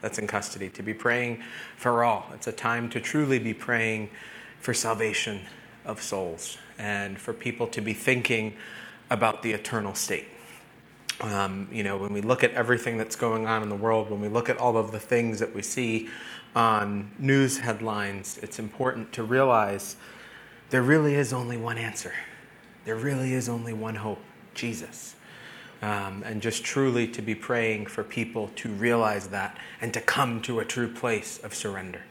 that's in custody, to be praying for all. It's a time to truly be praying for salvation of souls and for people to be thinking about the eternal state. Um, you know, when we look at everything that's going on in the world, when we look at all of the things that we see on news headlines, it's important to realize there really is only one answer. There really is only one hope Jesus. Um, and just truly to be praying for people to realize that and to come to a true place of surrender.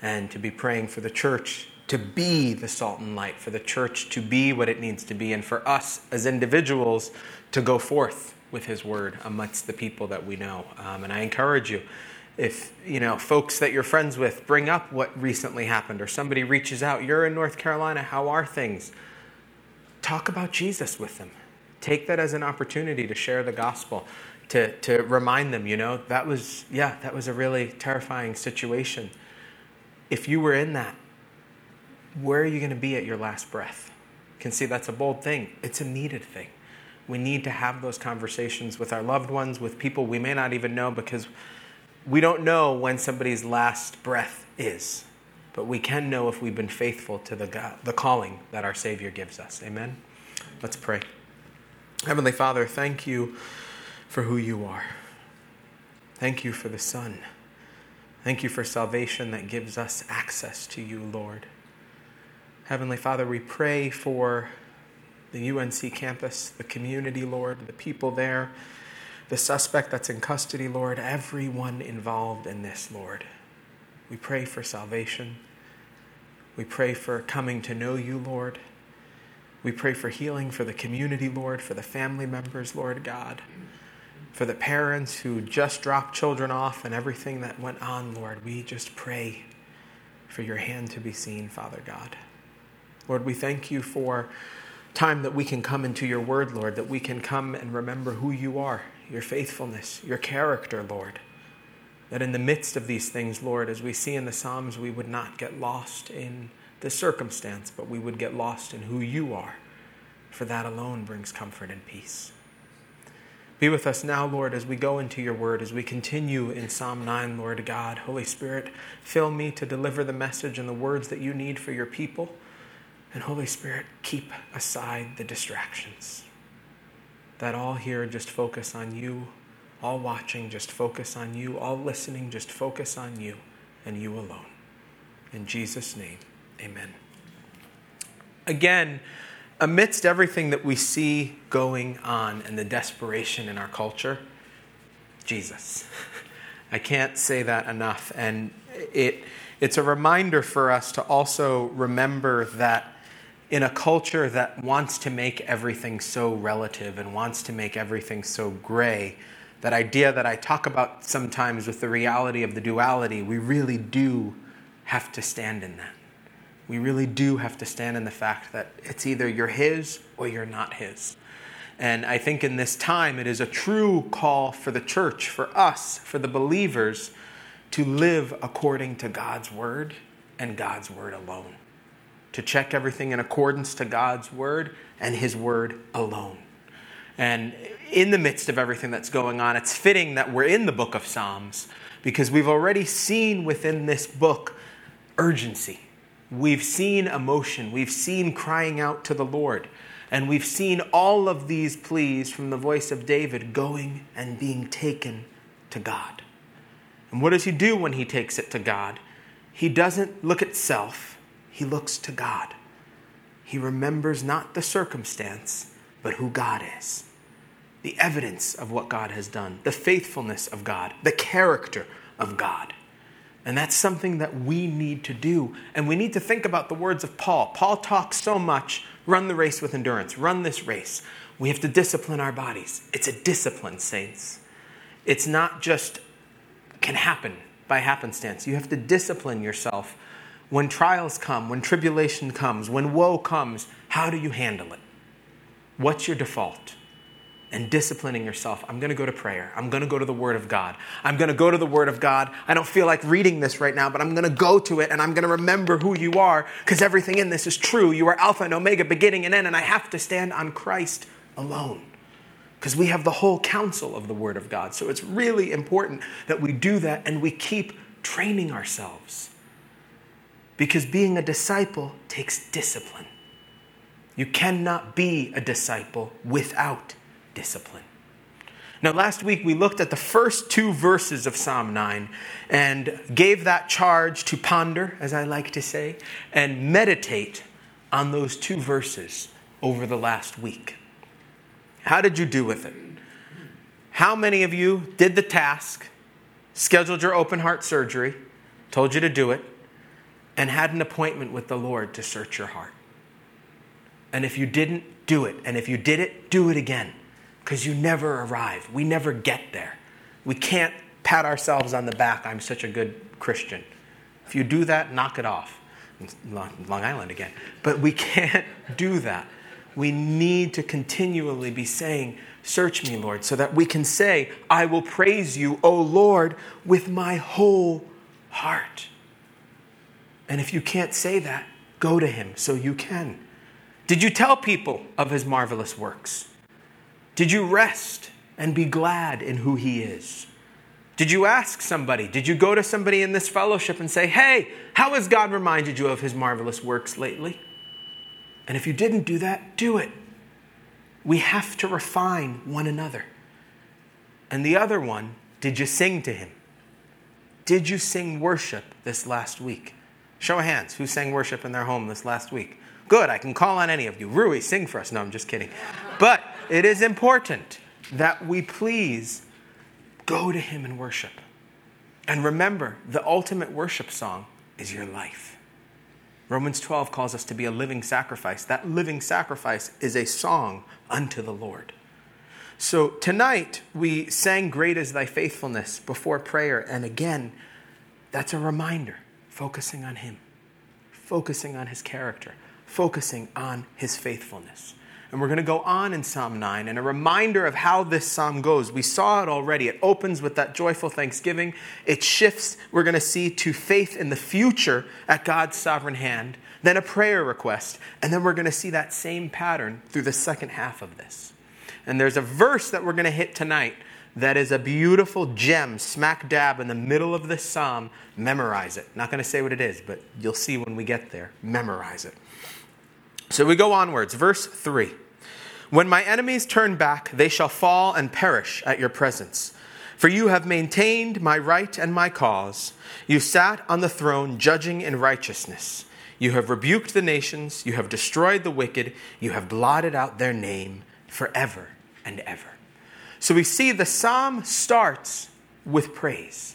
And to be praying for the church to be the salt and light, for the church to be what it needs to be, and for us as individuals to go forth with His word amongst the people that we know. Um, and I encourage you, if you know folks that you're friends with bring up what recently happened, or somebody reaches out, you're in North Carolina, how are things? Talk about Jesus with them. Take that as an opportunity to share the gospel, to, to remind them, you know, that was, yeah, that was a really terrifying situation. If you were in that, where are you going to be at your last breath? You can see that's a bold thing. It's a needed thing. We need to have those conversations with our loved ones, with people we may not even know, because we don't know when somebody's last breath is. But we can know if we've been faithful to the, God, the calling that our Savior gives us. Amen? Let's pray. Heavenly Father, thank you for who you are. Thank you for the Son. Thank you for salvation that gives us access to you, Lord. Heavenly Father, we pray for the UNC campus, the community, Lord, the people there, the suspect that's in custody, Lord, everyone involved in this, Lord. We pray for salvation. We pray for coming to know you, Lord. We pray for healing for the community, Lord, for the family members, Lord God, for the parents who just dropped children off and everything that went on, Lord. We just pray for your hand to be seen, Father God. Lord, we thank you for time that we can come into your word, Lord, that we can come and remember who you are, your faithfulness, your character, Lord. That in the midst of these things, Lord, as we see in the Psalms, we would not get lost in the circumstance, but we would get lost in who you are. For that alone brings comfort and peace. Be with us now, Lord, as we go into your word, as we continue in Psalm 9, Lord God. Holy Spirit, fill me to deliver the message and the words that you need for your people. And Holy Spirit, keep aside the distractions. That all here just focus on you, all watching just focus on you, all listening just focus on you and you alone. In Jesus' name, amen. Again, amidst everything that we see going on and the desperation in our culture, Jesus. I can't say that enough. And it, it's a reminder for us to also remember that in a culture that wants to make everything so relative and wants to make everything so gray, that idea that I talk about sometimes with the reality of the duality, we really do have to stand in that. We really do have to stand in the fact that it's either you're His or you're not His. And I think in this time, it is a true call for the church, for us, for the believers, to live according to God's word and God's word alone to check everything in accordance to God's word and his word alone. And in the midst of everything that's going on, it's fitting that we're in the book of Psalms because we've already seen within this book urgency. We've seen emotion. We've seen crying out to the Lord. And we've seen all of these pleas from the voice of David going and being taken to God. And what does he do when he takes it to God? He doesn't look at self he looks to God. He remembers not the circumstance, but who God is. The evidence of what God has done, the faithfulness of God, the character of God. And that's something that we need to do. And we need to think about the words of Paul. Paul talks so much run the race with endurance, run this race. We have to discipline our bodies. It's a discipline, saints. It's not just can happen by happenstance. You have to discipline yourself when trials come, when tribulation comes, when woe comes, how do you handle it? What's your default? And disciplining yourself. I'm going to go to prayer. I'm going to go to the Word of God. I'm going to go to the Word of God. I don't feel like reading this right now, but I'm going to go to it and I'm going to remember who you are because everything in this is true. You are Alpha and Omega, beginning and end, and I have to stand on Christ alone. because we have the whole counsel of the Word of God. So it's really important that we do that and we keep training ourselves. Because being a disciple takes discipline. You cannot be a disciple without discipline. Now, last week we looked at the first two verses of Psalm 9 and gave that charge to ponder, as I like to say, and meditate on those two verses over the last week. How did you do with it? How many of you did the task, scheduled your open heart surgery, told you to do it, and had an appointment with the Lord to search your heart? And if you didn't, do it. And if you did it, do it again. Because you never arrive. We never get there. We can't pat ourselves on the back, I'm such a good Christian. If you do that, knock it off. Long Island again. But we can't do that we need to continually be saying, Search me, Lord, so that we can say, I will praise you, O Lord, with my whole heart. And if you can't say that, go to him so you can. Did you tell people of his marvelous works? Did you rest and be glad in who he is? Did you ask somebody? Did you go to somebody in this fellowship and say, Hey, how has God reminded you of his marvelous works lately? And if you didn't do that, do it. We have to refine one another. And the other one, did you sing to him? Did you sing worship this last week? Show of hands. Who sang worship in their home this last week? Good, I can call on any of you. Rui, sing for us. No, I'm just kidding. But it is important that we please go to him and worship. And remember, the ultimate worship song is your life. Romans 12 calls us to be a living sacrifice. That living sacrifice is a song unto the Lord. So tonight we sang Great is Thy Faithfulness before prayer. And again, that's a reminder focusing on Him, focusing on His character, focusing on His faithfulness. And we're going to go on in Psalm 9 and a reminder of how this psalm goes. We saw it already. It opens with that joyful thanksgiving. It shifts, we're going to see, to faith in the future at God's sovereign hand, then a prayer request, and then we're going to see that same pattern through the second half of this. And there's a verse that we're going to hit tonight that is a beautiful gem smack dab in the middle of this psalm. Memorize it. Not going to say what it is, but you'll see when we get there. Memorize it. So we go onwards. Verse 3. When my enemies turn back, they shall fall and perish at your presence. For you have maintained my right and my cause. You sat on the throne, judging in righteousness. You have rebuked the nations. You have destroyed the wicked. You have blotted out their name forever and ever. So we see the psalm starts with praise.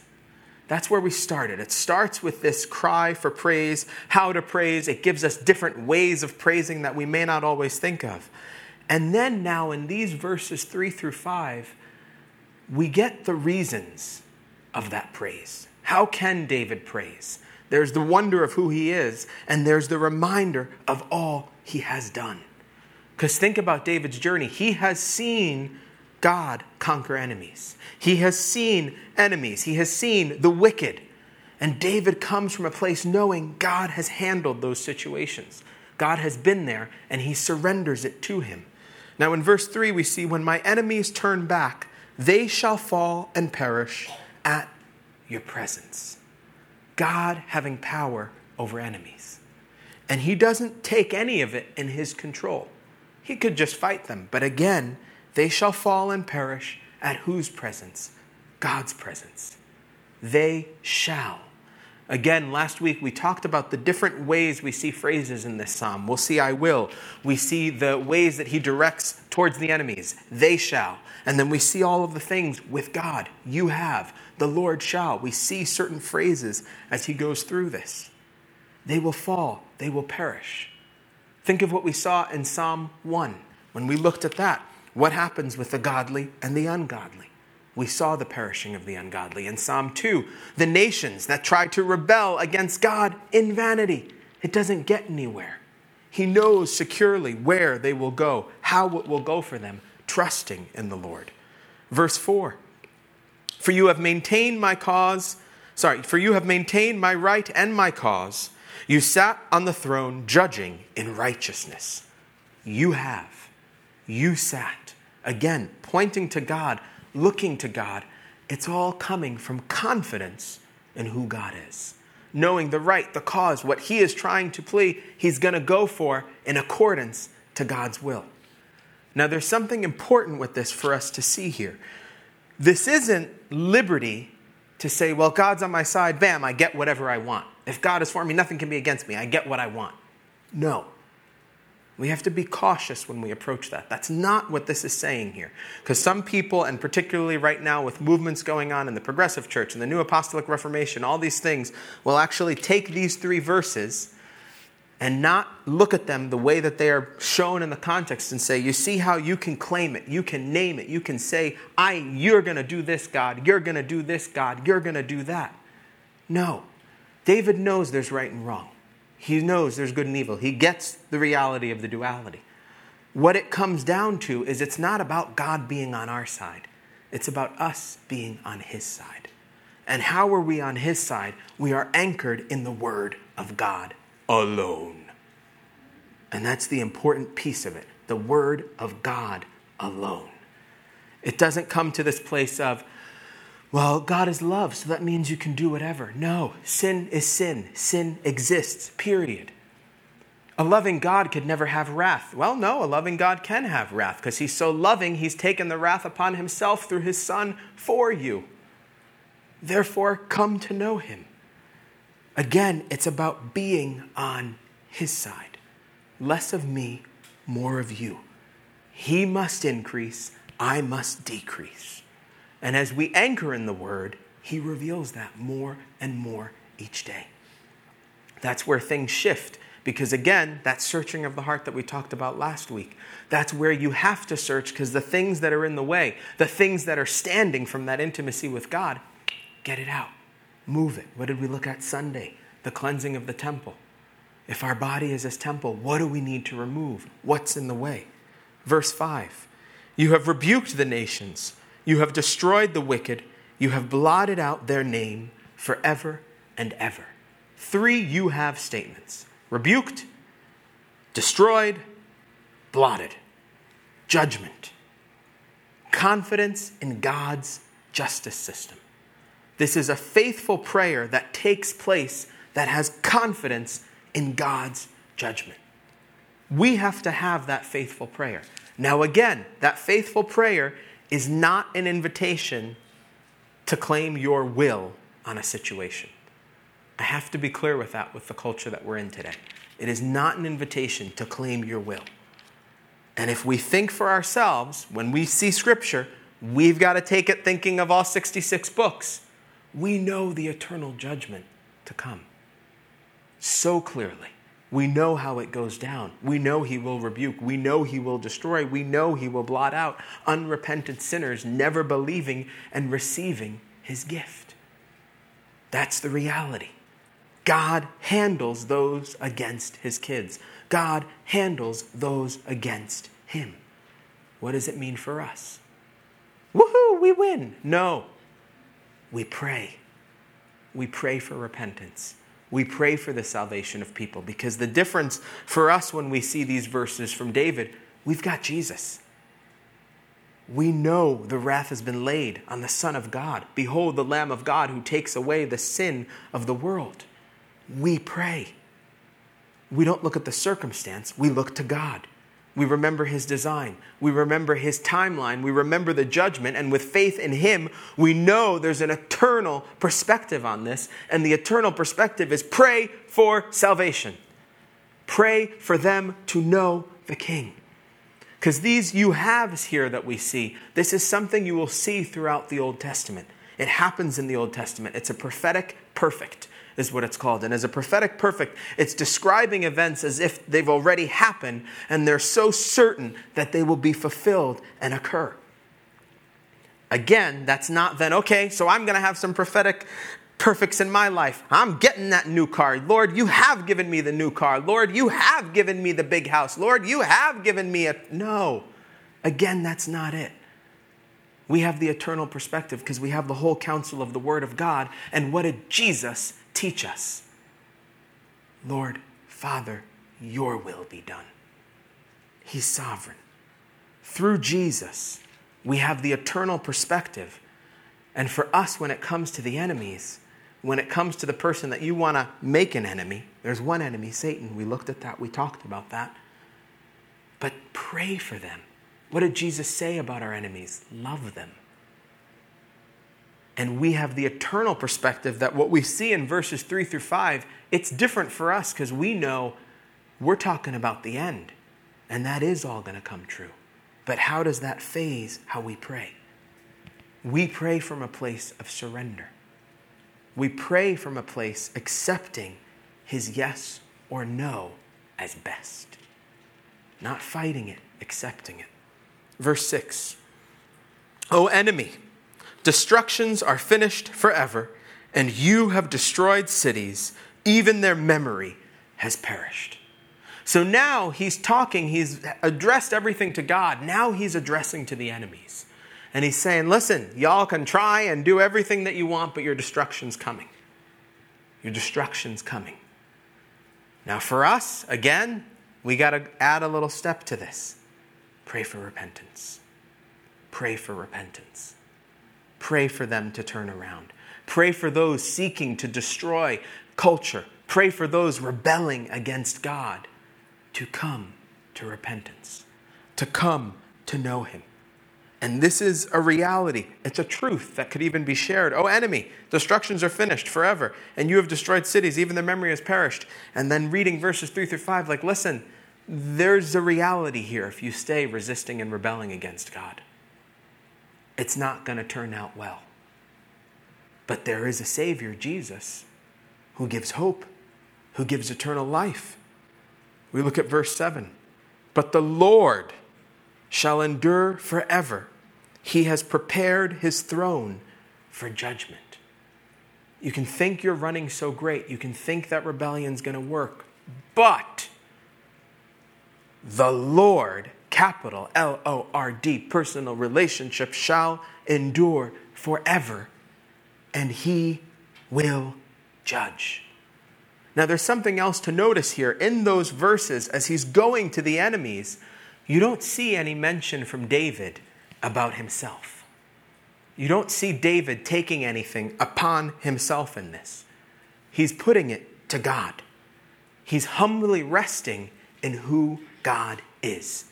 That's where we started. It starts with this cry for praise, how to praise. It gives us different ways of praising that we may not always think of. And then now in these verses 3 through 5, we get the reasons of that praise. How can David praise? There's the wonder of who he is, and there's the reminder of all he has done. Because think about David's journey. He has seen God conquer enemies, he has seen enemies, he has seen the wicked. And David comes from a place knowing God has handled those situations. God has been there, and he surrenders it to him. Now, in verse 3, we see, When my enemies turn back, they shall fall and perish at your presence. God having power over enemies. And he doesn't take any of it in his control. He could just fight them. But again, they shall fall and perish at whose presence? God's presence. They shall. Again, last week we talked about the different ways we see phrases in this psalm. We'll see, I will. We see the ways that he directs towards the enemies. They shall. And then we see all of the things with God. You have. The Lord shall. We see certain phrases as he goes through this. They will fall, they will perish. Think of what we saw in Psalm 1 when we looked at that. What happens with the godly and the ungodly? We saw the perishing of the ungodly. In Psalm 2, the nations that try to rebel against God in vanity. It doesn't get anywhere. He knows securely where they will go, how it will go for them, trusting in the Lord. Verse 4 For you have maintained my cause, sorry, for you have maintained my right and my cause. You sat on the throne judging in righteousness. You have. You sat Again, pointing to God, looking to God, it's all coming from confidence in who God is. Knowing the right, the cause, what He is trying to plea, He's going to go for in accordance to God's will. Now, there's something important with this for us to see here. This isn't liberty to say, well, God's on my side, bam, I get whatever I want. If God is for me, nothing can be against me. I get what I want. No. We have to be cautious when we approach that. That's not what this is saying here. Because some people, and particularly right now with movements going on in the progressive church and the New Apostolic Reformation, all these things, will actually take these three verses and not look at them the way that they are shown in the context and say, you see how you can claim it, you can name it, you can say, I, you're going to do this, God, you're going to do this, God, you're going to do that. No. David knows there's right and wrong. He knows there's good and evil. He gets the reality of the duality. What it comes down to is it's not about God being on our side, it's about us being on His side. And how are we on His side? We are anchored in the Word of God alone. And that's the important piece of it the Word of God alone. It doesn't come to this place of, well, God is love, so that means you can do whatever. No, sin is sin. Sin exists, period. A loving God could never have wrath. Well, no, a loving God can have wrath because he's so loving, he's taken the wrath upon himself through his Son for you. Therefore, come to know him. Again, it's about being on his side. Less of me, more of you. He must increase, I must decrease. And as we anchor in the Word, He reveals that more and more each day. That's where things shift. Because again, that searching of the heart that we talked about last week, that's where you have to search because the things that are in the way, the things that are standing from that intimacy with God, get it out. Move it. What did we look at Sunday? The cleansing of the temple. If our body is His temple, what do we need to remove? What's in the way? Verse 5 You have rebuked the nations. You have destroyed the wicked. You have blotted out their name forever and ever. Three you have statements rebuked, destroyed, blotted. Judgment. Confidence in God's justice system. This is a faithful prayer that takes place that has confidence in God's judgment. We have to have that faithful prayer. Now, again, that faithful prayer is not an invitation to claim your will on a situation. I have to be clear with that with the culture that we're in today. It is not an invitation to claim your will. And if we think for ourselves, when we see Scripture, we've got to take it thinking of all 66 books. We know the eternal judgment to come so clearly. We know how it goes down. We know he will rebuke. We know he will destroy. We know he will blot out unrepentant sinners never believing and receiving his gift. That's the reality. God handles those against his kids. God handles those against him. What does it mean for us? Woohoo, we win. No. We pray. We pray for repentance we pray for the salvation of people because the difference for us when we see these verses from David, we've got Jesus. We know the wrath has been laid on the Son of God. Behold, the Lamb of God who takes away the sin of the world. We pray. We don't look at the circumstance, we look to God. We remember his design. We remember his timeline. We remember the judgment. And with faith in him, we know there's an eternal perspective on this. And the eternal perspective is pray for salvation. Pray for them to know the king. Because these you haves here that we see, this is something you will see throughout the Old Testament. It happens in the Old Testament. It's a prophetic perfect is what it's called. And as a prophetic perfect, it's describing events as if they've already happened and they're so certain that they will be fulfilled and occur. Again, that's not then, okay, so I'm going to have some prophetic perfects in my life. I'm getting that new car. Lord, you have given me the new car. Lord, you have given me the big house. Lord, you have given me a. No. Again, that's not it. We have the eternal perspective because we have the whole counsel of the Word of God. And what did Jesus Teach us. Lord, Father, your will be done. He's sovereign. through Jesus, we have the eternal perspective. And for us, when it comes to the enemies, when it comes to the person that you want to make an enemy, there's one enemy, Satan. We looked at that, we talked about that. But pray for them. What did Jesus say about our enemies? Love them. And we have the eternal perspective that what we see in verses 3 through 5, it's different for us because we know we're talking about the end. And that is all going to come true. But how does that phase how we pray? We pray from a place of surrender. We pray from a place accepting his yes or no as best, not fighting it, accepting it. Verse 6 O enemy, destructions are finished forever, and you have destroyed cities, even their memory has perished. So now he's talking, he's addressed everything to God. Now he's addressing to the enemies. And he's saying, listen, y'all can try and do everything that you want, but your destruction's coming. Your destruction's coming. Now, for us, again, we got to add a little step to this. Pray for repentance. Pray for repentance. Pray for them to turn around. Pray for those seeking to destroy culture. Pray for those rebelling against God to come to repentance, to come to know Him. And this is a reality. It's a truth that could even be shared. Oh, enemy, destructions are finished forever, and you have destroyed cities, even the memory has perished. And then reading verses 3 through 5, like, listen, there's a reality here if you stay resisting and rebelling against God. It's not going to turn out well. But there is a Savior, Jesus, who gives hope, who gives eternal life. We look at verse 7. But the Lord, shall endure forever. He has prepared his throne for judgment. You can think you're running so great, you can think that rebellion's going to work, but the Lord, capital L O R D, personal relationship, shall endure forever, and he will judge. Now, there's something else to notice here in those verses as he's going to the enemies you don't see any mention from David about himself. You don't see David taking anything upon himself in this. He's putting it to God. He's humbly resting in who God is.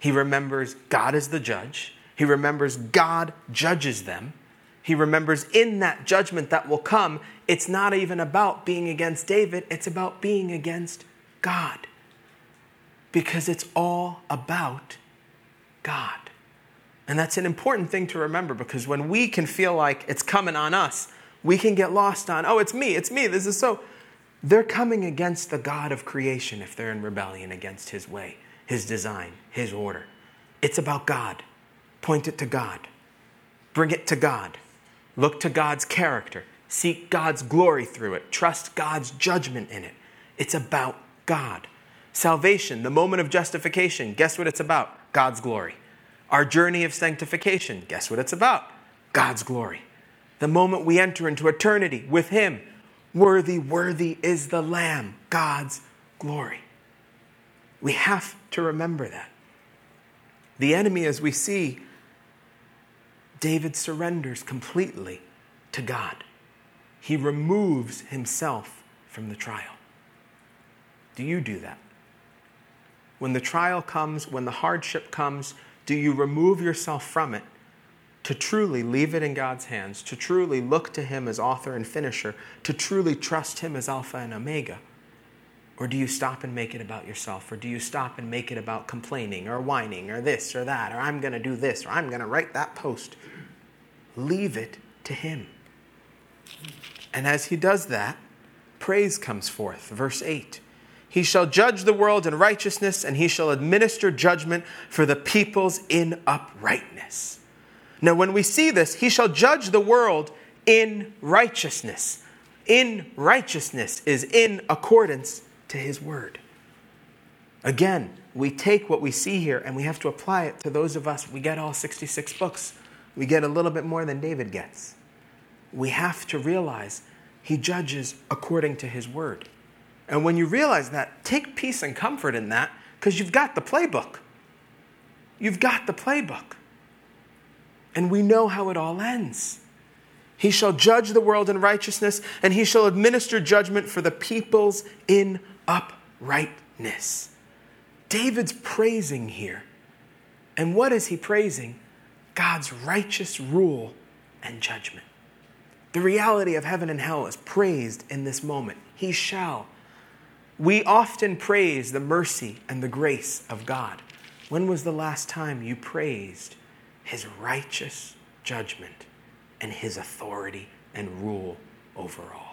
He remembers God is the judge. He remembers God judges them. He remembers in that judgment that will come, it's not even about being against David, it's about being against God because it's all about God. And that's an important thing to remember because when we can feel like it's coming on us, we can get lost on, oh, it's me, it's me, this is so. They're coming against the God of creation if they're in rebellion against His way, His design, His order. It's about God. Point it to God. Bring it to God. Look to God's character. Seek God's glory through it. Trust God's judgment in it. It's about God. Salvation, the moment of justification, guess what it's about? God's glory. Our journey of sanctification, guess what it's about? God's glory. The moment we enter into eternity with Him, worthy, worthy is the Lamb, God's glory. We have to remember that. The enemy, as we see, David surrenders completely to God. He removes himself from the trial. Do you do that? when the trial comes, when the hardship comes, do you remove yourself from it to truly leave it in God's hands, to truly look to Him as author and finisher, to truly trust Him as Alpha and Omega? Or do you stop and make it about yourself? Or do you stop and make it about complaining or whining or this or that? Or I'm going to do this or I'm going to write that post? Leave it to Him. And as He does that, praise comes forth. Verse 8 he shall judge the world in righteousness, and he shall administer judgment for the peoples in uprightness. Now, when we see this, he shall judge the world in righteousness. In righteousness is in accordance to his word. Again, we take what we see here and we have to apply it to those of us. We get all 66 books, we get a little bit more than David gets. We have to realize he judges according to his word. And when you realize that, take peace and comfort in that because you've got the playbook. You've got the playbook. And we know how it all ends. He shall judge the world in righteousness, and he shall administer judgment for the peoples in uprightness. David's praising here. And what is he praising? God's righteous rule and judgment. The reality of heaven and hell is praised in this moment. He shall. We often praise the mercy and the grace of God. When was the last time you praised his righteous judgment and his authority and rule over all?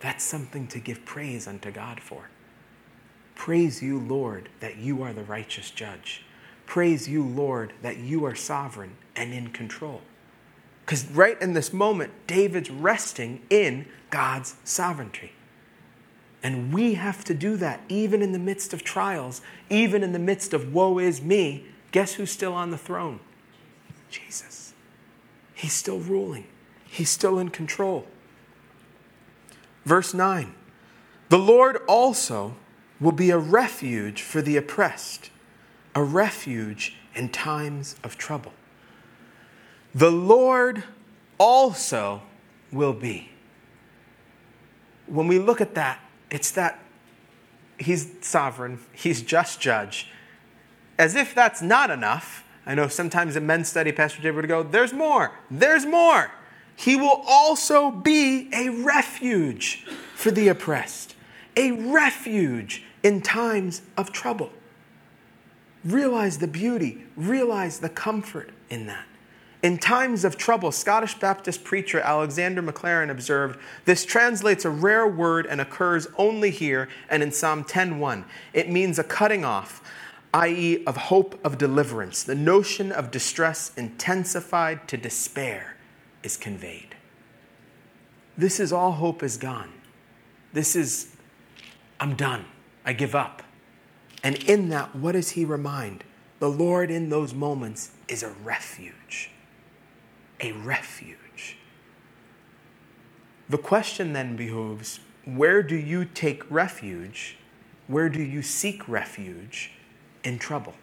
That's something to give praise unto God for. Praise you, Lord, that you are the righteous judge. Praise you, Lord, that you are sovereign and in control. Because right in this moment, David's resting in God's sovereignty. And we have to do that even in the midst of trials, even in the midst of woe is me. Guess who's still on the throne? Jesus. He's still ruling, He's still in control. Verse 9 The Lord also will be a refuge for the oppressed, a refuge in times of trouble the Lord also will be. When we look at that, it's that He's sovereign, He's just judge. As if that's not enough, I know sometimes in men's study, Pastor Jay would go, There's more, there's more. He will also be a refuge for the oppressed, a refuge in times of trouble. Realize the beauty, realize the comfort in that. In times of trouble, Scottish Baptist preacher Alexander Maclaren observed, this translates a rare word and occurs only here and in Psalm 10:1. It means a cutting off, i.e., of hope of deliverance. The notion of distress intensified to despair is conveyed. This is all hope is gone. This is, I'm done. I give up. And in that, what does he remind? The Lord in those moments is a refuge a refuge. The question then behooves where do you take refuge? Where do you seek refuge in trouble?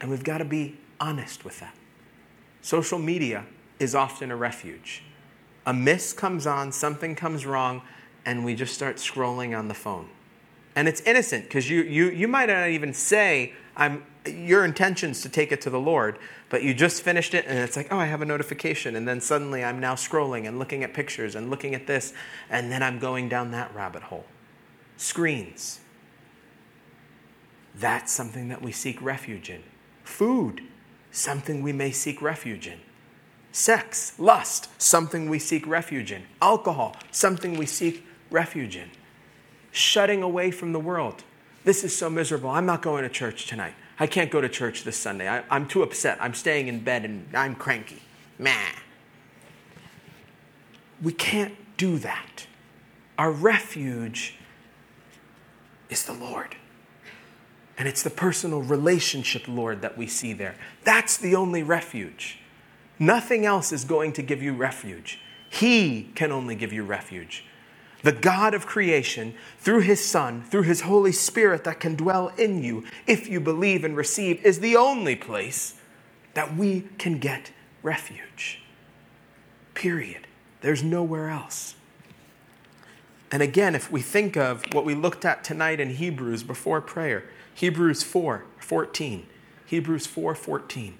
And we've got to be honest with that. Social media is often a refuge. A miss comes on, something comes wrong, and we just start scrolling on the phone. And it's innocent because you, you, you might not even say, I'm, your intentions to take it to the Lord, but you just finished it and it's like, oh, I have a notification. And then suddenly I'm now scrolling and looking at pictures and looking at this, and then I'm going down that rabbit hole. Screens. That's something that we seek refuge in. Food, something we may seek refuge in. Sex, lust, something we seek refuge in. Alcohol, something we seek refuge in. Shutting away from the world. This is so miserable. I'm not going to church tonight. I can't go to church this Sunday. I, am too upset. I'm staying in bed and I'm cranky. Meh. We can't do that. Our refuge is the Lord. And it's the personal relationship, Lord, that we see there. That's the only refuge. Nothing else is going to give you refuge. He can only give you refuge the God of creation, through his Son, through his Holy Spirit that can dwell in you, if you believe and receive, is the only place that we can get refuge. Period. There's nowhere else. And again, if we think of what we looked at tonight in Hebrews before prayer, Hebrews 4 14. Hebrews 4 14.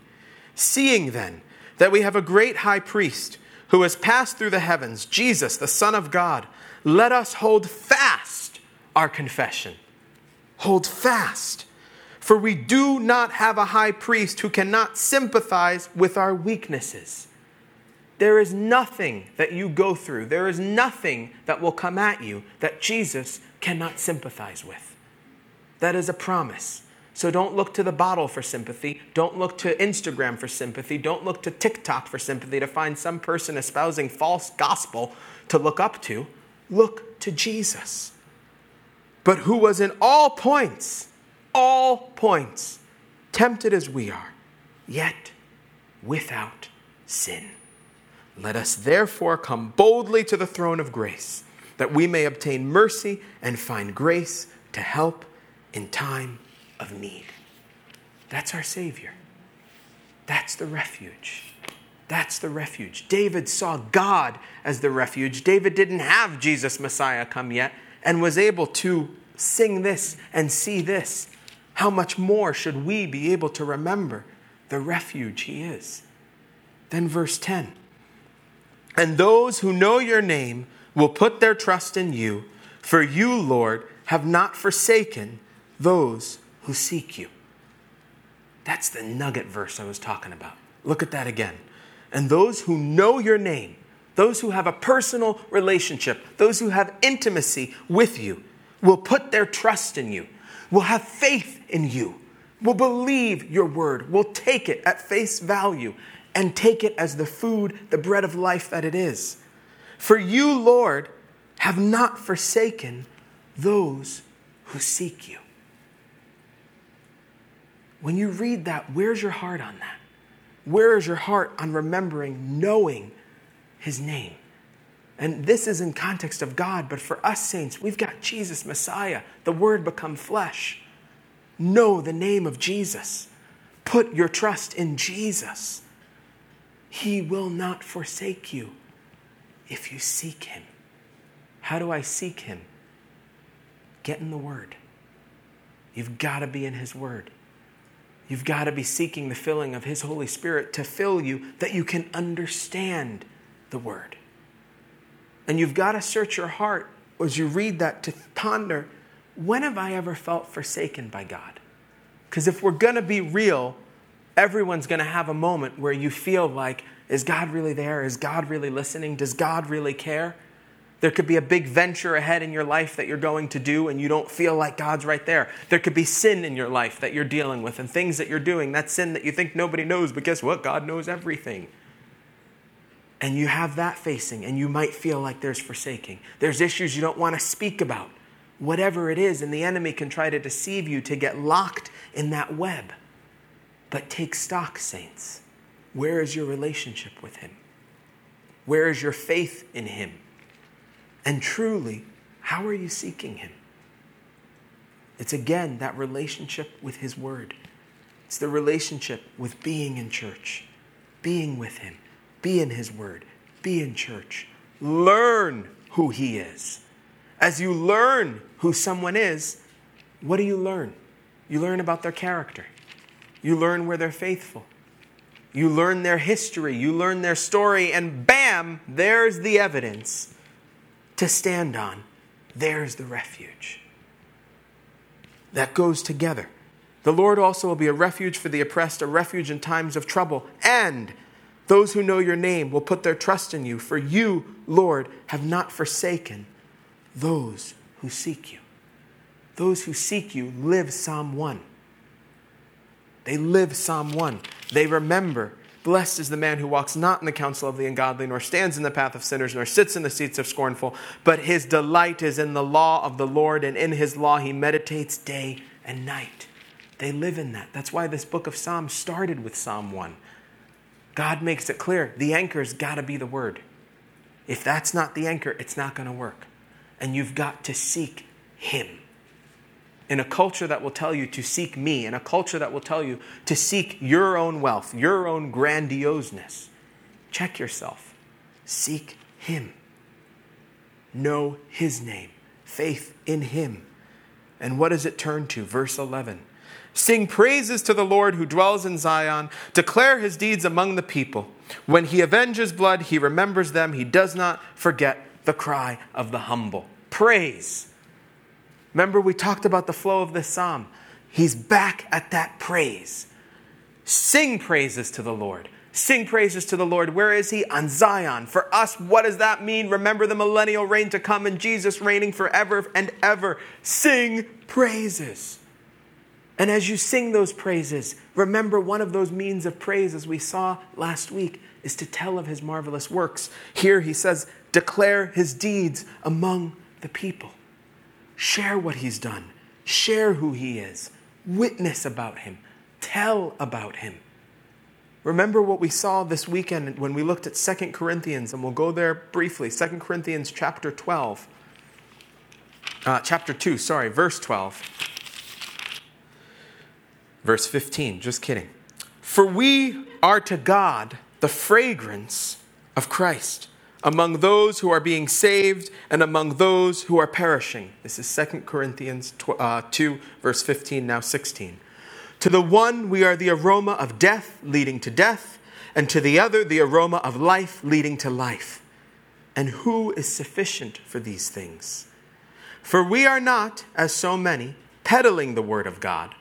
Seeing then that we have a great high priest who has passed through the heavens, Jesus, the Son of God, let us hold fast our confession. Hold fast. For we do not have a high priest who cannot sympathize with our weaknesses. There is nothing that you go through, there is nothing that will come at you that Jesus cannot sympathize with. That is a promise. So don't look to the bottle for sympathy. Don't look to Instagram for sympathy. Don't look to TikTok for sympathy to find some person espousing false gospel to look up to. Look to Jesus. But who was in all points, all points, tempted as we are, yet without sin. Let us therefore come boldly to the throne of grace, that we may obtain mercy and find grace to help in time of need. That's our Savior. That's the refuge. That's the refuge. David saw God as the refuge. David didn't have Jesus Messiah come yet and was able to sing this and see this. How much more should we be able to remember the refuge he is? Then, verse 10 And those who know your name will put their trust in you, for you, Lord, have not forsaken those who seek you. That's the nugget verse I was talking about. Look at that again. And those who know your name, those who have a personal relationship, those who have intimacy with you, will put their trust in you, will have faith in you, will believe your word, will take it at face value, and take it as the food, the bread of life that it is. For you, Lord, have not forsaken those who seek you. When you read that, where's your heart on that? Where is your heart on remembering, knowing his name? And this is in context of God, but for us saints, we've got Jesus, Messiah, the Word become flesh. Know the name of Jesus. Put your trust in Jesus. He will not forsake you if you seek Him. How do I seek Him? Get in the Word. You've got to be in His Word. You've got to be seeking the filling of His Holy Spirit to fill you that you can understand the Word. And you've got to search your heart as you read that to ponder when have I ever felt forsaken by God? Because if we're going to be real, everyone's going to have a moment where you feel like, is God really there? Is God really listening? Does God really care? There could be a big venture ahead in your life that you're going to do and you don't feel like God's right there. There could be sin in your life that you're dealing with and things that you're doing. That sin that you think nobody knows, but guess what? God knows everything. And you have that facing, and you might feel like there's forsaking. There's issues you don't want to speak about. Whatever it is, and the enemy can try to deceive you to get locked in that web. But take stock, saints. Where is your relationship with Him? Where is your faith in Him? And truly, how are you seeking Him? It's again that relationship with His Word. It's the relationship with being in church, being with Him, be in His Word, be in church. Learn who He is. As you learn who someone is, what do you learn? You learn about their character, you learn where they're faithful. You learn their history, you learn their story, and bam, there's the evidence to stand on, there's the refuge. That goes together. The Lord also will be a refuge for the oppressed, a refuge in times of trouble. And those who know your name will put their trust in you, for you, Lord, have not forsaken those who seek you. Those who seek you live Psalm 1. They live Psalm 1. They remember Blessed is the man who walks not in the counsel of the ungodly, nor stands in the path of sinners, nor sits in the seats of scornful, but his delight is in the law of the Lord, and in his law he meditates day and night. They live in that. That's why this book of Psalms started with Psalm 1. God makes it clear the anchor's got to be the word. If that's not the anchor, it's not going to work. And you've got to seek him in a culture that will tell you to seek me, in a culture that will tell you to seek your own wealth, your own grandioseness, check yourself. Seek Him. Know His name, faith in Him. And what does it turn to? Verse 11. Sing praises to the Lord who dwells in Zion. Declare his deeds among the people. When he avenges blood, he remembers them. He does not forget the cry of the humble. Praise Remember, we talked about the flow of this psalm. He's back at that praise. Sing praises to the Lord. Sing praises to the Lord. Where is he? On Zion. For us, what does that mean? Remember the millennial reign to come and Jesus reigning forever and ever. Sing praises. And as you sing those praises, remember one of those means of praise, as we saw last week, is to tell of his marvelous works. Here he says, declare his deeds among the people. Share what he's done, share who he is, witness about him, tell about him. Remember what we saw this weekend when we looked at 2 Corinthians, and we'll go there briefly. 2 Corinthians chapter 12. Uh, chapter 2, sorry, verse 12. Verse 15, just kidding. For we are to God the fragrance of Christ among those who are being saved and among those who are perishing. This is 2 Corinthians uh, 2, verse 15, now 16. To the one, we are the aroma of death leading to death, and to the other, the aroma of life leading to life. And who is sufficient for these things? For we are not, as so many, peddling the word of God,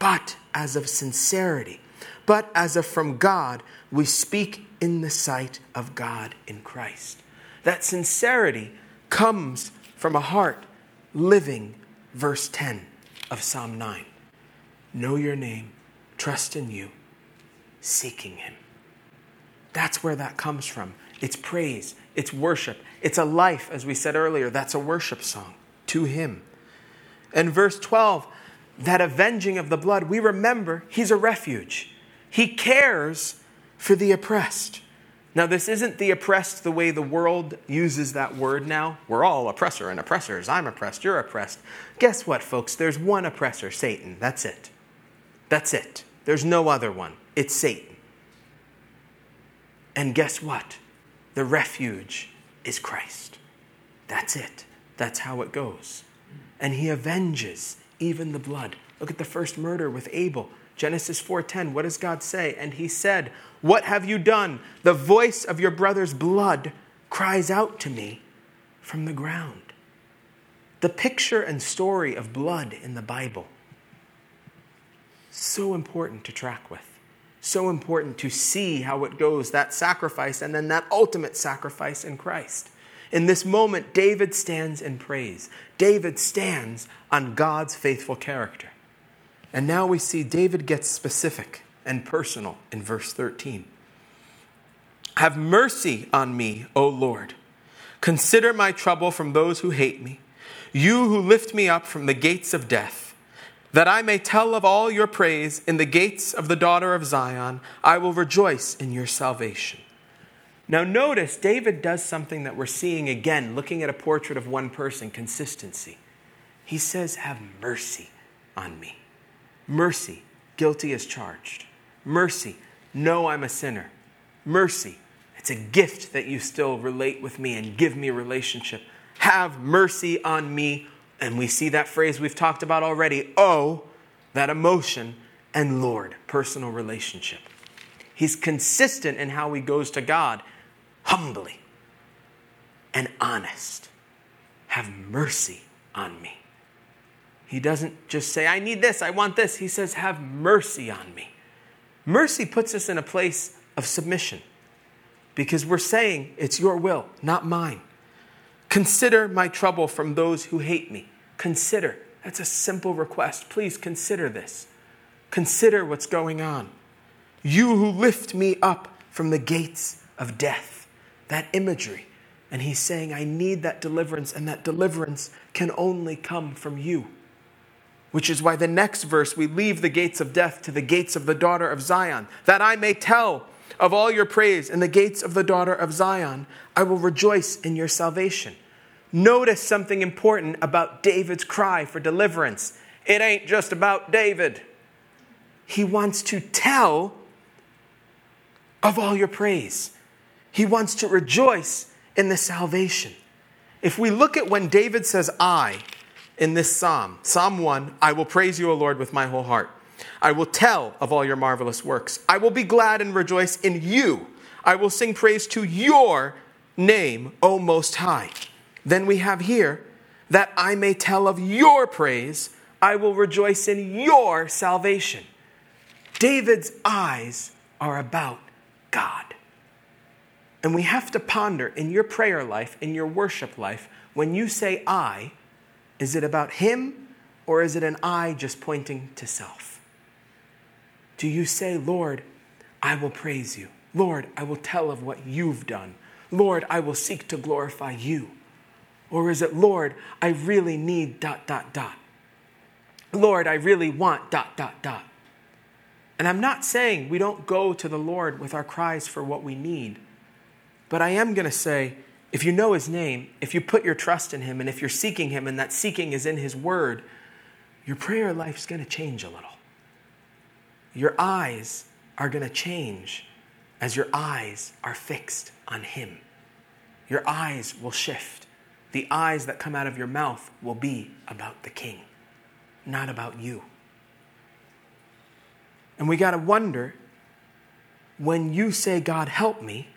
but as of sincerity, but as of from God, we speak in the sight of God in Christ. That sincerity comes from a heart living verse 10 of Psalm 9. Know your name, trust in you, seeking Him. That's where that comes from. It's praise, it's worship, it's a life, as we said earlier, that's a worship song to Him. And verse 12, that avenging of the blood, we remember He's a refuge. He cares for the oppressed. Now, this isn't the oppressed the way the world uses that word now. We're all oppressor and oppressors. I'm oppressed, you're oppressed. Guess what, folks? There's one oppressor, Satan. That's it. That's it. There's no other one. It's Satan. And guess what? The refuge is Christ. That's it. That's how it goes. And he avenges even the blood. Look at the first murder with Abel. Genesis 4:10. What does God say? And he said, "What have you done? The voice of your brother's blood cries out to me from the ground." The picture and story of blood in the Bible so important to track with. So important to see how it goes, that sacrifice, and then that ultimate sacrifice in Christ. In this moment, David stands in praise. David stands on God's faithful character. And now we see David gets specific and personal in verse 13. Have mercy on me, O Lord. Consider my trouble from those who hate me, you who lift me up from the gates of death. That I may tell of all your praise in the gates of the daughter of Zion, I will rejoice in your salvation. Now, notice David does something that we're seeing again, looking at a portrait of one person consistency. He says, Have mercy on me. Mercy, guilty as charged. Mercy, no, I'm a sinner. Mercy, it's a gift that you still relate with me and give me a relationship. Have mercy on me. And we see that phrase we've talked about already. Oh, that emotion, and Lord, personal relationship. He's consistent in how he goes to God humbly and honest. Have mercy on me. He doesn't just say, I need this, I want this. He says, Have mercy on me. Mercy puts us in a place of submission because we're saying, It's your will, not mine. Consider my trouble from those who hate me. Consider. That's a simple request. Please consider this. Consider what's going on. You who lift me up from the gates of death that imagery. And he's saying, I need that deliverance, and that deliverance can only come from you. Which is why the next verse, we leave the gates of death to the gates of the daughter of Zion, that I may tell of all your praise in the gates of the daughter of Zion. I will rejoice in your salvation. Notice something important about David's cry for deliverance. It ain't just about David. He wants to tell of all your praise. He wants to rejoice in the salvation. If we look at when David says, I, in this psalm, Psalm 1, I will praise you, O Lord, with my whole heart. I will tell of all your marvelous works. I will be glad and rejoice in you. I will sing praise to your name, O Most High. Then we have here, that I may tell of your praise. I will rejoice in your salvation. David's eyes are about God. And we have to ponder in your prayer life, in your worship life, when you say I, is it about Him or is it an I just pointing to self? Do you say, Lord, I will praise you? Lord, I will tell of what you've done. Lord, I will seek to glorify you. Or is it, Lord, I really need dot, dot, dot? Lord, I really want dot, dot, dot. And I'm not saying we don't go to the Lord with our cries for what we need. But I am going to say if you know his name, if you put your trust in him, and if you're seeking him, and that seeking is in his word, your prayer life is going to change a little. your eyes are going to change as your eyes are fixed on Him. Your eyes will shift. The eyes that come out of your mouth will be about the King, not about you. And we got to wonder when you say, God, help me,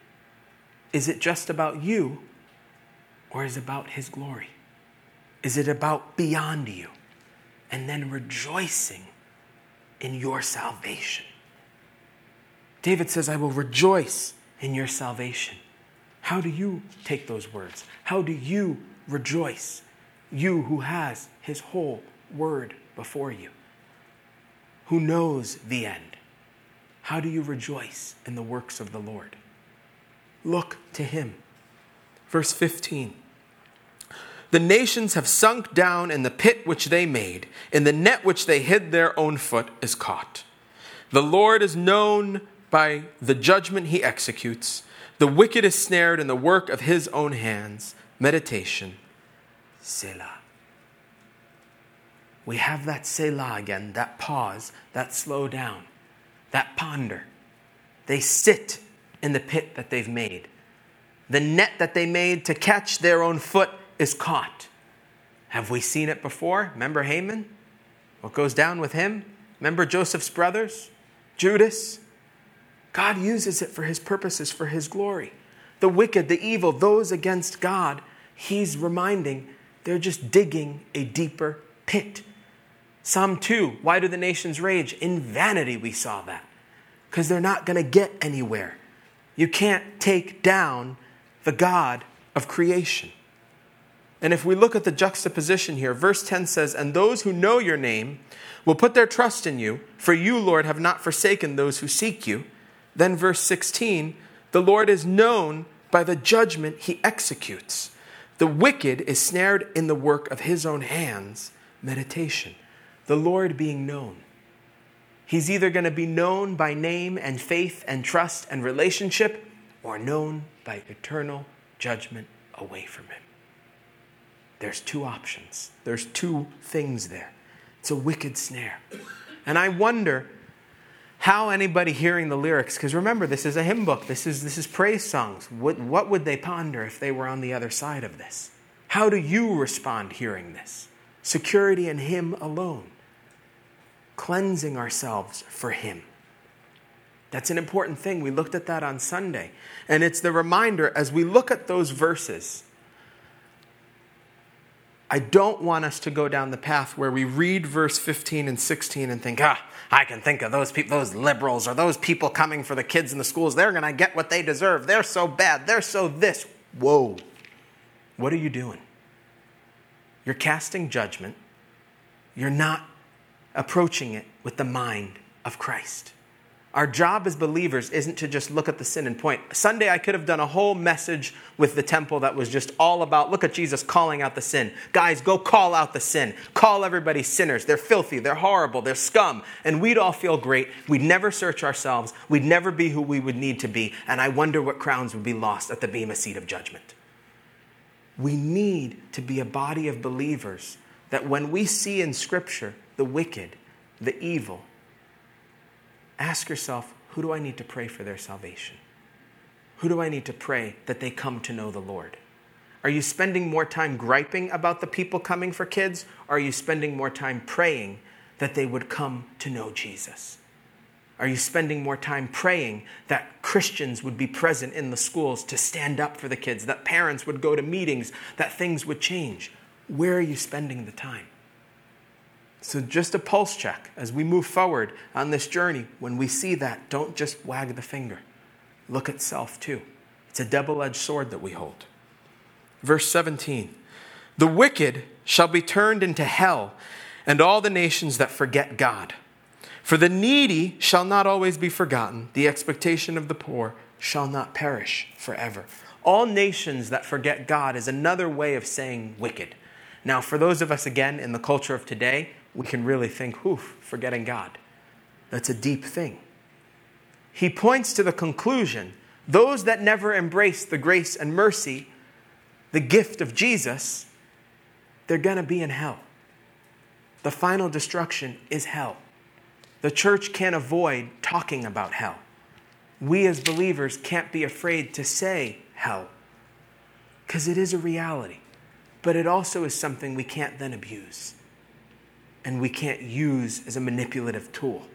is it just about you or is it about His glory? Is it about beyond you? And then rejoicing in your salvation. David says, I will rejoice in your salvation. How do you take those words? How do you rejoice? You who has his whole word before you, who knows the end. How do you rejoice in the works of the Lord? Look to him. Verse 15. The nations have sunk down in the pit which they made, in the net which they hid their own foot is caught. The Lord is known by the judgment he executes. The wicked is snared in the work of his own hands. Meditation. Selah. We have that Selah again, that pause, that slow down, that ponder. They sit in the pit that they've made. The net that they made to catch their own foot is caught. Have we seen it before? Remember Haman? What goes down with him? Remember Joseph's brothers? Judas? God uses it for his purposes, for his glory. The wicked, the evil, those against God, he's reminding they're just digging a deeper pit. Psalm 2 Why do the nations rage? In vanity, we saw that. Because they're not going to get anywhere. You can't take down the God of creation. And if we look at the juxtaposition here, verse 10 says, And those who know your name will put their trust in you, for you, Lord, have not forsaken those who seek you. Then, verse 16, the Lord is known by the judgment he executes. The wicked is snared in the work of his own hands. Meditation. The Lord being known. He's either going to be known by name and faith and trust and relationship, or known by eternal judgment away from him. There's two options, there's two things there. It's a wicked snare. And I wonder how anybody hearing the lyrics, because remember, this is a hymn book, this is, this is praise songs. What, what would they ponder if they were on the other side of this? How do you respond hearing this? Security in Him alone, cleansing ourselves for Him. That's an important thing. We looked at that on Sunday. And it's the reminder as we look at those verses I don't want us to go down the path where we read verse 15 and 16 and think, ah, I can think of those people, those liberals or those people coming for the kids in the schools. They're going to get what they deserve. They're so bad. They're so this. Whoa. What are you doing? You're casting judgment. You're not approaching it with the mind of Christ. Our job as believers isn't to just look at the sin and point. Sunday, I could have done a whole message with the temple that was just all about look at Jesus calling out the sin. Guys, go call out the sin. Call everybody sinners. They're filthy, they're horrible, they're scum. And we'd all feel great. We'd never search ourselves. We'd never be who we would need to be. And I wonder what crowns would be lost at the Bema seat of judgment. We need to be a body of believers that when we see in Scripture the wicked, the evil, ask yourself who do I need to pray for their salvation? Who do I need to pray that they come to know the Lord? Are you spending more time griping about the people coming for kids? Or are you spending more time praying that they would come to know Jesus? Are you spending more time praying that Christians would be present in the schools to stand up for the kids, that parents would go to meetings, that things would change? Where are you spending the time? So, just a pulse check as we move forward on this journey. When we see that, don't just wag the finger. Look at self too. It's a double edged sword that we hold. Verse 17 The wicked shall be turned into hell, and all the nations that forget God. For the needy shall not always be forgotten, the expectation of the poor shall not perish forever. All nations that forget God is another way of saying wicked. Now, for those of us, again, in the culture of today, we can really think, oof, forgetting God. That's a deep thing. He points to the conclusion those that never embrace the grace and mercy, the gift of Jesus, they're going to be in hell. The final destruction is hell. The church can't avoid talking about hell. We as believers can't be afraid to say hell because it is a reality. But it also is something we can't then abuse and we can't use as a manipulative tool.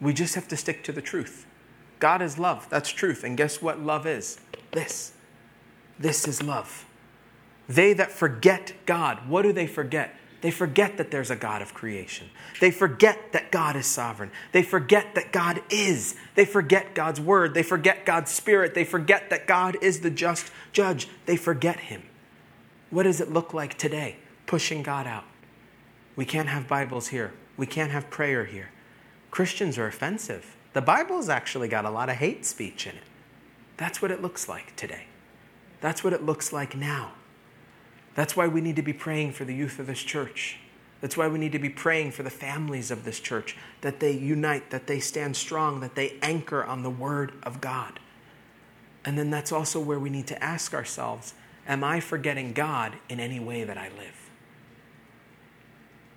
We just have to stick to the truth. God is love. That's truth. And guess what love is? This. This is love. They that forget God, what do they forget? They forget that there's a God of creation. They forget that God is sovereign. They forget that God is. They forget God's word. They forget God's spirit. They forget that God is the just judge. They forget Him. What does it look like today? Pushing God out. We can't have Bibles here. We can't have prayer here. Christians are offensive. The Bible's actually got a lot of hate speech in it. That's what it looks like today. That's what it looks like now. That's why we need to be praying for the youth of this church. That's why we need to be praying for the families of this church, that they unite, that they stand strong, that they anchor on the Word of God. And then that's also where we need to ask ourselves Am I forgetting God in any way that I live?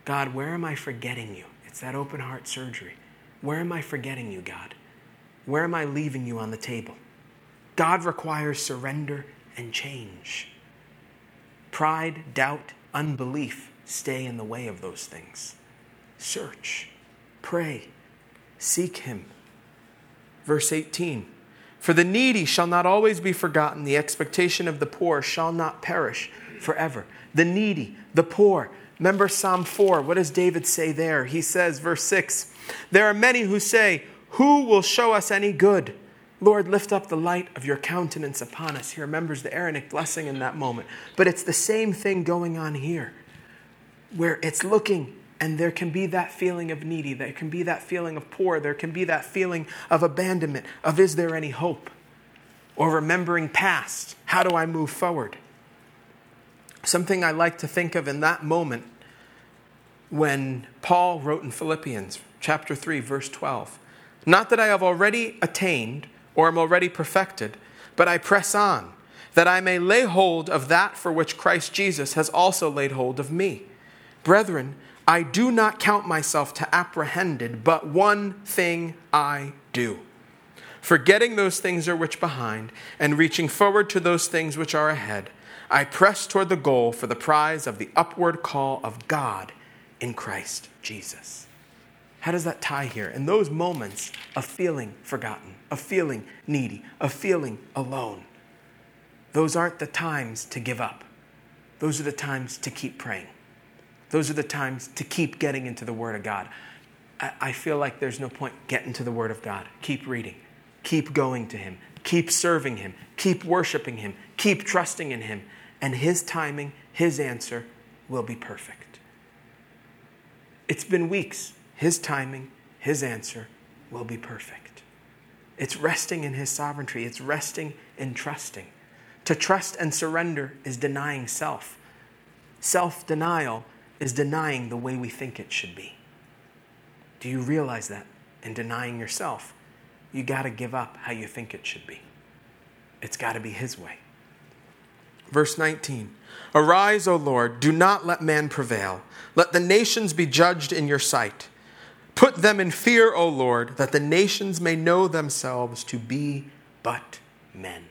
God, where am I forgetting you? It's that open heart surgery. Where am I forgetting you, God? Where am I leaving you on the table? God requires surrender and change. Pride, doubt, unbelief stay in the way of those things. Search, pray, seek Him. Verse 18 For the needy shall not always be forgotten, the expectation of the poor shall not perish forever. The needy, the poor. Remember Psalm 4. What does David say there? He says, verse 6 There are many who say, Who will show us any good? Lord, lift up the light of your countenance upon us. He remembers the Aaronic blessing in that moment. But it's the same thing going on here, where it's looking and there can be that feeling of needy, there can be that feeling of poor, there can be that feeling of abandonment, of is there any hope? Or remembering past, how do I move forward? Something I like to think of in that moment when Paul wrote in Philippians chapter 3 verse 12, not that I have already attained or am already perfected, but I press on, that I may lay hold of that for which Christ Jesus has also laid hold of me. Brethren, I do not count myself to apprehended, but one thing I do. Forgetting those things are which behind, and reaching forward to those things which are ahead, I press toward the goal for the prize of the upward call of God in Christ Jesus. How does that tie here? In those moments of feeling forgotten, of feeling needy, of feeling alone, those aren't the times to give up. Those are the times to keep praying. Those are the times to keep getting into the Word of God. I feel like there's no point getting to the Word of God. Keep reading, keep going to Him, keep serving Him, keep worshiping Him, keep trusting in Him, and His timing, His answer will be perfect. It's been weeks his timing, His answer will be perfect. It's resting in His sovereignty, it's resting in trusting. To trust and surrender is denying self. Self denial is denying the way we think it should be. Do you realize that? In denying yourself, you got to give up how you think it should be. It's got to be His way. Verse 19 Arise, O Lord, do not let man prevail. Let the nations be judged in your sight. Put them in fear, O Lord, that the nations may know themselves to be but men.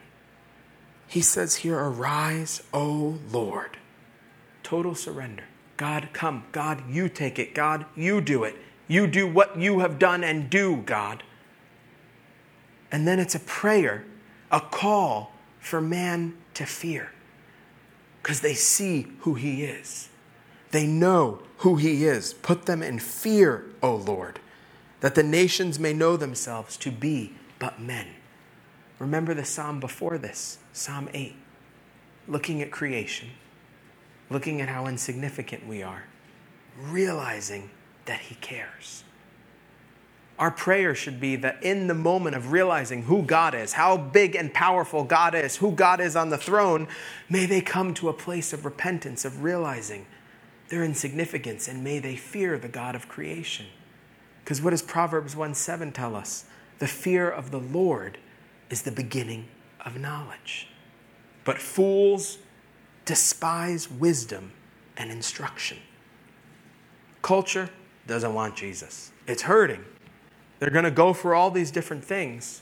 He says here, Arise, O Lord. Total surrender. God, come. God, you take it. God, you do it. You do what you have done and do, God. And then it's a prayer, a call for man to fear because they see who he is. They know who he is. Put them in fear, O Lord, that the nations may know themselves to be but men. Remember the psalm before this, Psalm 8, looking at creation, looking at how insignificant we are, realizing that he cares. Our prayer should be that in the moment of realizing who God is, how big and powerful God is, who God is on the throne, may they come to a place of repentance, of realizing their insignificance, and may they fear the God of creation. Because what does Proverbs 1 7 tell us? The fear of the Lord is the beginning of knowledge. But fools despise wisdom and instruction. Culture doesn't want Jesus. It's hurting. They're going to go for all these different things,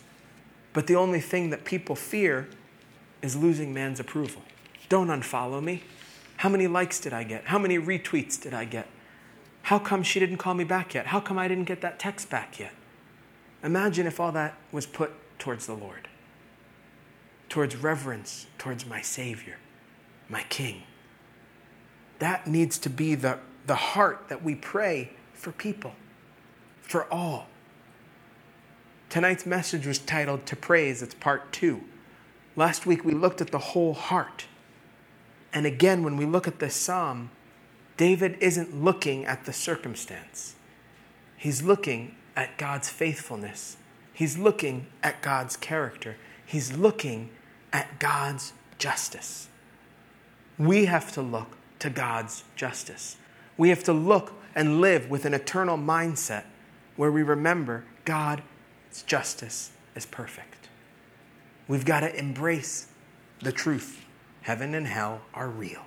but the only thing that people fear is losing man's approval. Don't unfollow me. How many likes did I get? How many retweets did I get? How come she didn't call me back yet? How come I didn't get that text back yet? Imagine if all that was put towards the Lord, towards reverence, towards my Savior, my King. That needs to be the, the heart that we pray for people, for all. Tonight's message was titled To Praise, it's part two. Last week we looked at the whole heart. And again, when we look at this psalm, David isn't looking at the circumstance. He's looking at God's faithfulness. He's looking at God's character. He's looking at God's justice. We have to look to God's justice. We have to look and live with an eternal mindset where we remember God's justice is perfect. We've got to embrace the truth. Heaven and hell are real.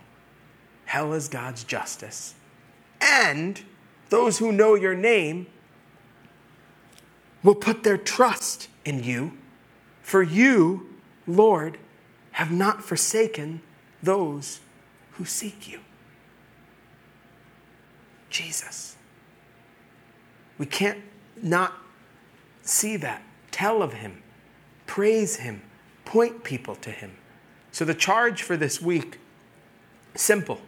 Hell is God's justice. And those who know your name will put their trust in you, for you, Lord, have not forsaken those who seek you. Jesus. We can't not see that. Tell of him, praise him, point people to him. So the charge for this week simple.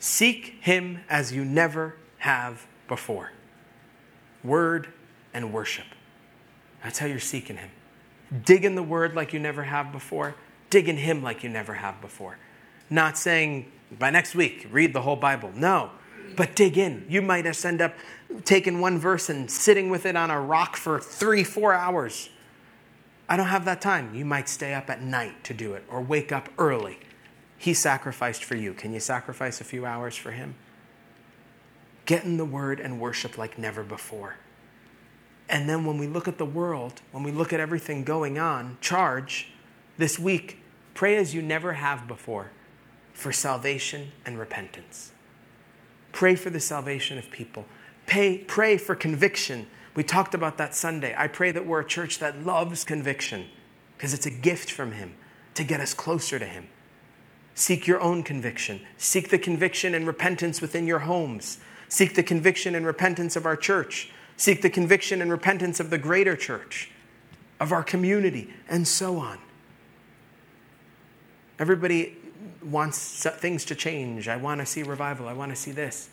Seek him as you never have before. Word and worship. That's how you're seeking him. Dig in the word like you never have before. Dig in him like you never have before. Not saying by next week, read the whole Bible. No, but dig in. You might just end up taking one verse and sitting with it on a rock for three, four hours. I don't have that time. You might stay up at night to do it or wake up early. He sacrificed for you. Can you sacrifice a few hours for him? Get in the word and worship like never before. And then when we look at the world, when we look at everything going on, charge this week, pray as you never have before for salvation and repentance. Pray for the salvation of people. Pay, pray for conviction. We talked about that Sunday. I pray that we're a church that loves conviction because it's a gift from Him to get us closer to Him. Seek your own conviction. Seek the conviction and repentance within your homes. Seek the conviction and repentance of our church. Seek the conviction and repentance of the greater church, of our community, and so on. Everybody wants things to change. I want to see revival. I want to see this.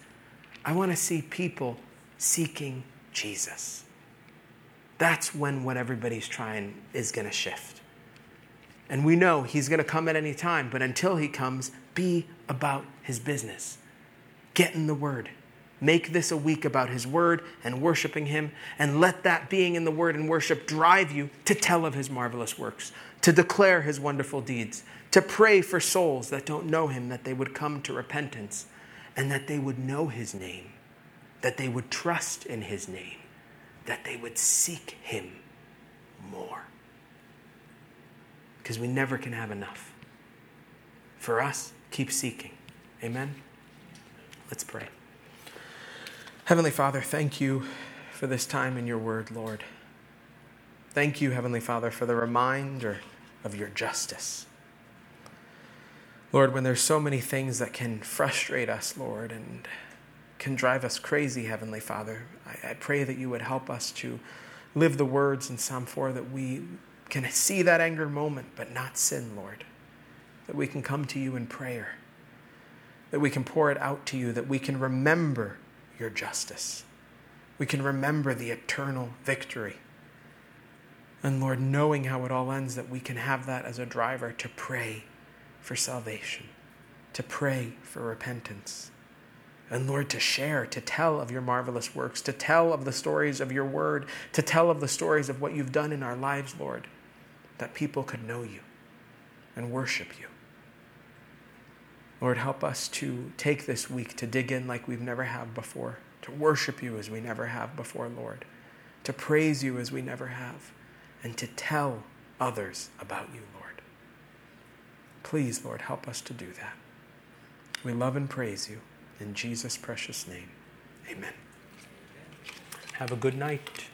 I want to see people seeking Jesus. That's when what everybody's trying is going to shift. And we know he's going to come at any time, but until he comes, be about his business. Get in the word. Make this a week about his word and worshiping him, and let that being in the word and worship drive you to tell of his marvelous works, to declare his wonderful deeds, to pray for souls that don't know him, that they would come to repentance and that they would know his name, that they would trust in his name, that they would seek him more. Because we never can have enough. For us, keep seeking. Amen? Let's pray. Heavenly Father, thank you for this time in your word, Lord. Thank you, Heavenly Father, for the reminder of your justice. Lord, when there's so many things that can frustrate us, Lord, and can drive us crazy, Heavenly Father, I, I pray that you would help us to live the words in Psalm 4 that we can see that anger moment but not sin, Lord. That we can come to you in prayer, that we can pour it out to you, that we can remember your justice. We can remember the eternal victory. And Lord, knowing how it all ends, that we can have that as a driver to pray for salvation, to pray for repentance. And Lord, to share, to tell of your marvelous works, to tell of the stories of your word, to tell of the stories of what you've done in our lives, Lord, that people could know you and worship you. Lord, help us to take this week to dig in like we've never have before, to worship you as we never have before, Lord, to praise you as we never have, and to tell others about you. Please, Lord, help us to do that. We love and praise you. In Jesus' precious name, amen. Have a good night.